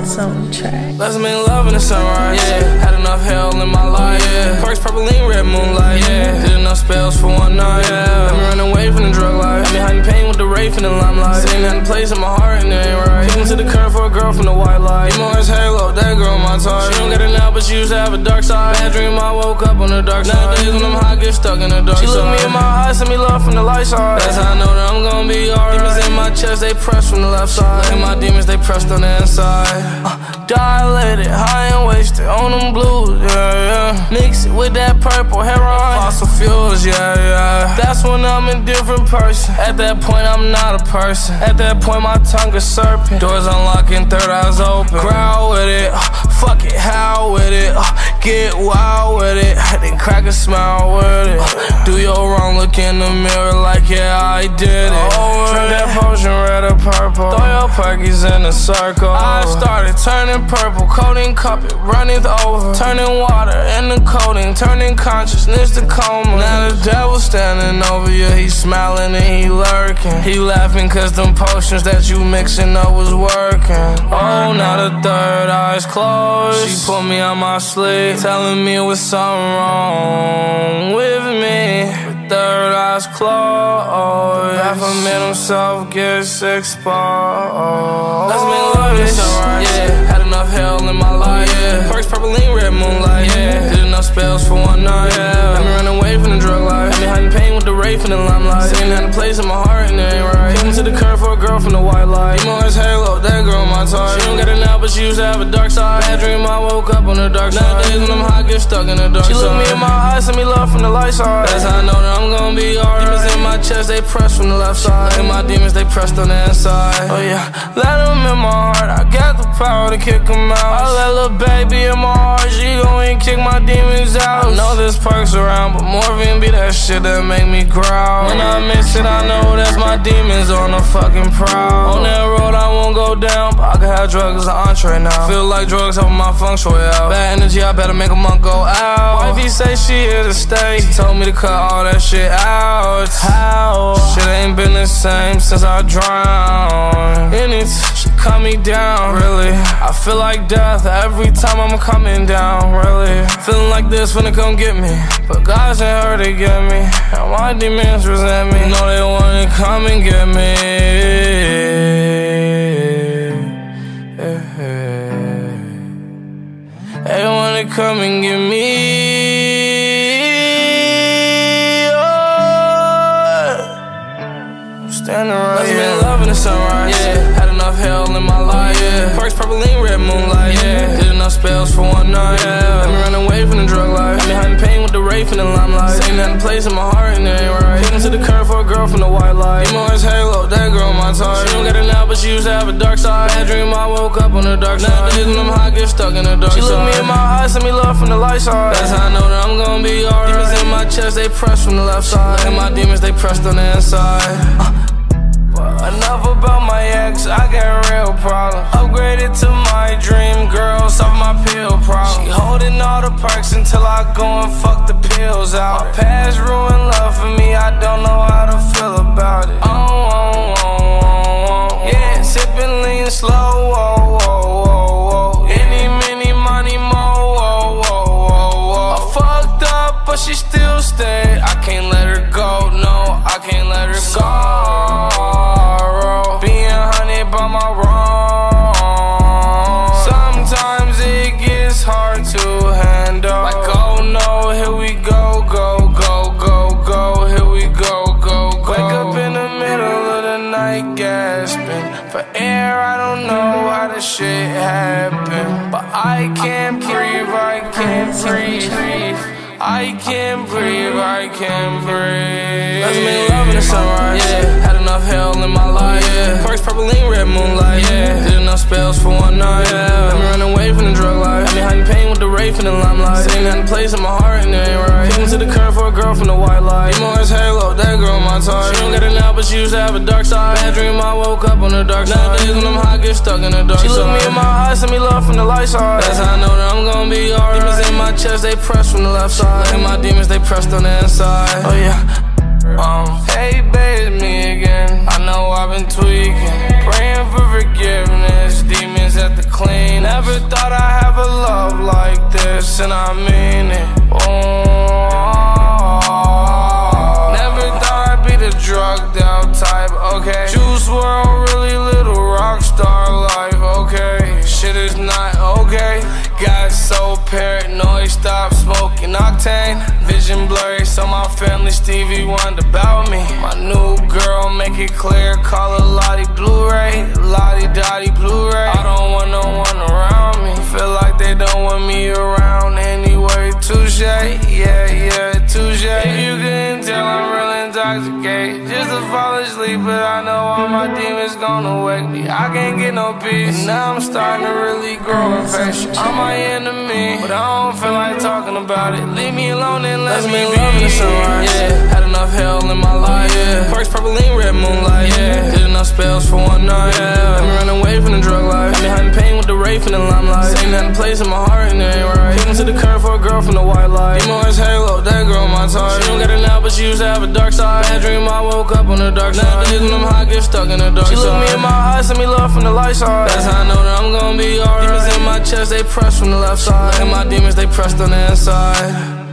Prince on the track. Let's make love in the sunrise, yeah. Had enough hell in my life, yeah. Perks, purple lean, red moonlight, yeah. Did enough spells for one night, yeah. Let me run away from the drug life. Had me hiding pain with the rape in the limelight. Sitting at a place in my heart and it ain't right. Kicking to the curb for a girl from the white light. Emo as halo, that girl my type. She don't get it now, but she used to have a dark side. Bad dream, I woke up on the dark side. Nowadays when I'm high, get stuck in the dark She look me in my eyes, send me love from the light side. That's how I know that I'm gonna be alright. Demons in my chest, they press from the left side. And my demons, they pressed on the inside. Uh, dilated, high and wasted, on them blues, yeah, yeah. Mix it with that purple heroin, fossil fuels, yeah, yeah. That's when I'm a different person. At that point, I'm not a person. At that point, my tongue is serpent. Doors unlocking, third eyes open. Crowd with it, uh, fuck it, howl with it. Uh, get wild with it, then crack a smile with it. Uh, do your wrong, look in the mirror like, yeah, I did it. Drink perkies in a circle. I started turning purple, coating carpet, running over. Turning water into coating, turning consciousness to coma. Now the devil standing over you, he smiling and he lurking. He laughing cause them potions that you mixing up was working. Oh, now the third eye's closed. She put me on my sleep, telling me it was something wrong with me. Third eye's closed. A man himself gets exposed. Let's make love this alright, yeah. Had enough hell in my life, yeah. Perks, purple lean, red moonlight, yeah. Did enough spells for one night, yeah. Let me run away from the drug life. Had me hiding pain with the rape in the limelight. Sitting at a place in my heart and it ain't right. Came to the curb for a girl from the white light. Emo as halo, oh, that girl my type. She don't get it now, but she used to have a dark side. Bad dream, I woke up on the dark side. Nowadays when I'm high, get stuck in the dark she side. She look me in my eyes, send me love from the light side. That's how I know in they press from the left side. And my demons, they pressed on the inside. Oh yeah, let them in my heart. I got the power to kick them out. I let little baby in my heart. She go and kick my demons out. I know there's perks around, but morphine be that shit that make me growl. When I miss it, I know that's my demons on the fucking prowl. On that road, I won't go down, but I can have drugs as an entree now. Feel like drugs help my feng shui out. Bad energy, I better make a month go out. Wifey say she here to stay. She told me to cut all that shit out. How? Shit ain't been the same since I drowned. In it, she cut me down, really. I feel like death every time I'm coming down, really. Feeling like this when they come get me. But guys ain't her to get me. And my demons resent me. Know they wanna come and get me. They wanna come and get me. Me run the drug life. Me hiding pain with the rape in the limelight. Sitting at a place in my heart and it ain't right. Kicking to the curb for a girl from the white light. Emo as halo, that girl my type. She don't get it now, but she used to have a dark side. Bad dream, I woke up on the dark side. Nowadays when I'm high, get stuck in the dark she side. She look me in my eyes, send me love from the light side. That's how I know that I'm gonna be alright. Demons in my chest, they press from the left side. And my demons, they pressed on the inside. Uh. Enough about my ex, I got real problems. Upgraded to my dream girl, solve my the perks until I go and fuck the pills out. My past ruined love for me, I don't know how to feel about it. Oh, oh, oh, oh, oh. yeah, sipping lean slow. Oh, oh, oh, oh. Any, many, money, mo. Oh, oh, oh, oh. I fucked up, but she still stayed. I can't let her go, no, I can't let her go Being hunted by my wrong. Sometimes it gets hard to this shit happened, but I can't breathe, I can't breathe. I can't breathe, I can't breathe. Let's make love in the sunrise, yeah. Had enough hell in my life, yeah. Perks, purple lean, red moonlight, yeah. Pain with the rape in the limelight. Sitting at a place in my heart and it ain't right. Kicking to the curb for a girl from the white light. Emo as halo, that girl my type. She don't get it now, but she used to have a dark side. Bad dream, I woke up on the dark side. Nowadays when I'm high, get stuck in the dark she side. She look me in my eyes, send me love from the light side. That's how I know that I'm gonna be alright. Demons in my chest, they press from the left side. And my demons, they pressed on the inside. Oh yeah. Um, hey babe, it's me again. I know I've been tweaking, Never thought I'd have a love like this, and I mean it. Oh. Never thought I'd be the drugged out type, okay. Juice WRLD, really little rock star life, okay. Shit is not okay. Got so paranoid, stop smoking octane. Vision blurry so my family Stevie wondered about me. My new girl, make it clear, call her Lottie Blu-ray, Lottie Dottie Blu-ray. I don't want no one around me. Feel like they don't want me around anyway. Touche, yeah, yeah, real intoxicated. Just to fall asleep, but I know all my demons gonna wake me. I can't get no peace. And now I'm starting to really grow impatient. I'm my enemy, but I don't feel like talking about it. Leave me alone and let me be. Love in the sunrise. Yeah, had enough hell in my life. Yeah, perks, purple lean, red moonlight. Yeah, did enough spells for one night. Yeah, let me run away from the drug life. Me hiding pain with the rape in the limelight. Ain't nothing place in my heart and it ain't right. To the curve for a girl from the white light. Demon always halo, girl my type. She don't get it now, but she used to have a dark side. Bad dream, I woke up on the dark side. Nowadays when I'm high, get stuck in the dark she side. She look me in my eyes, send me love from the light side. That's how I know that I'm gonna be alright. Demons in my chest, they press from the left side. And my demons, they pressed on the inside.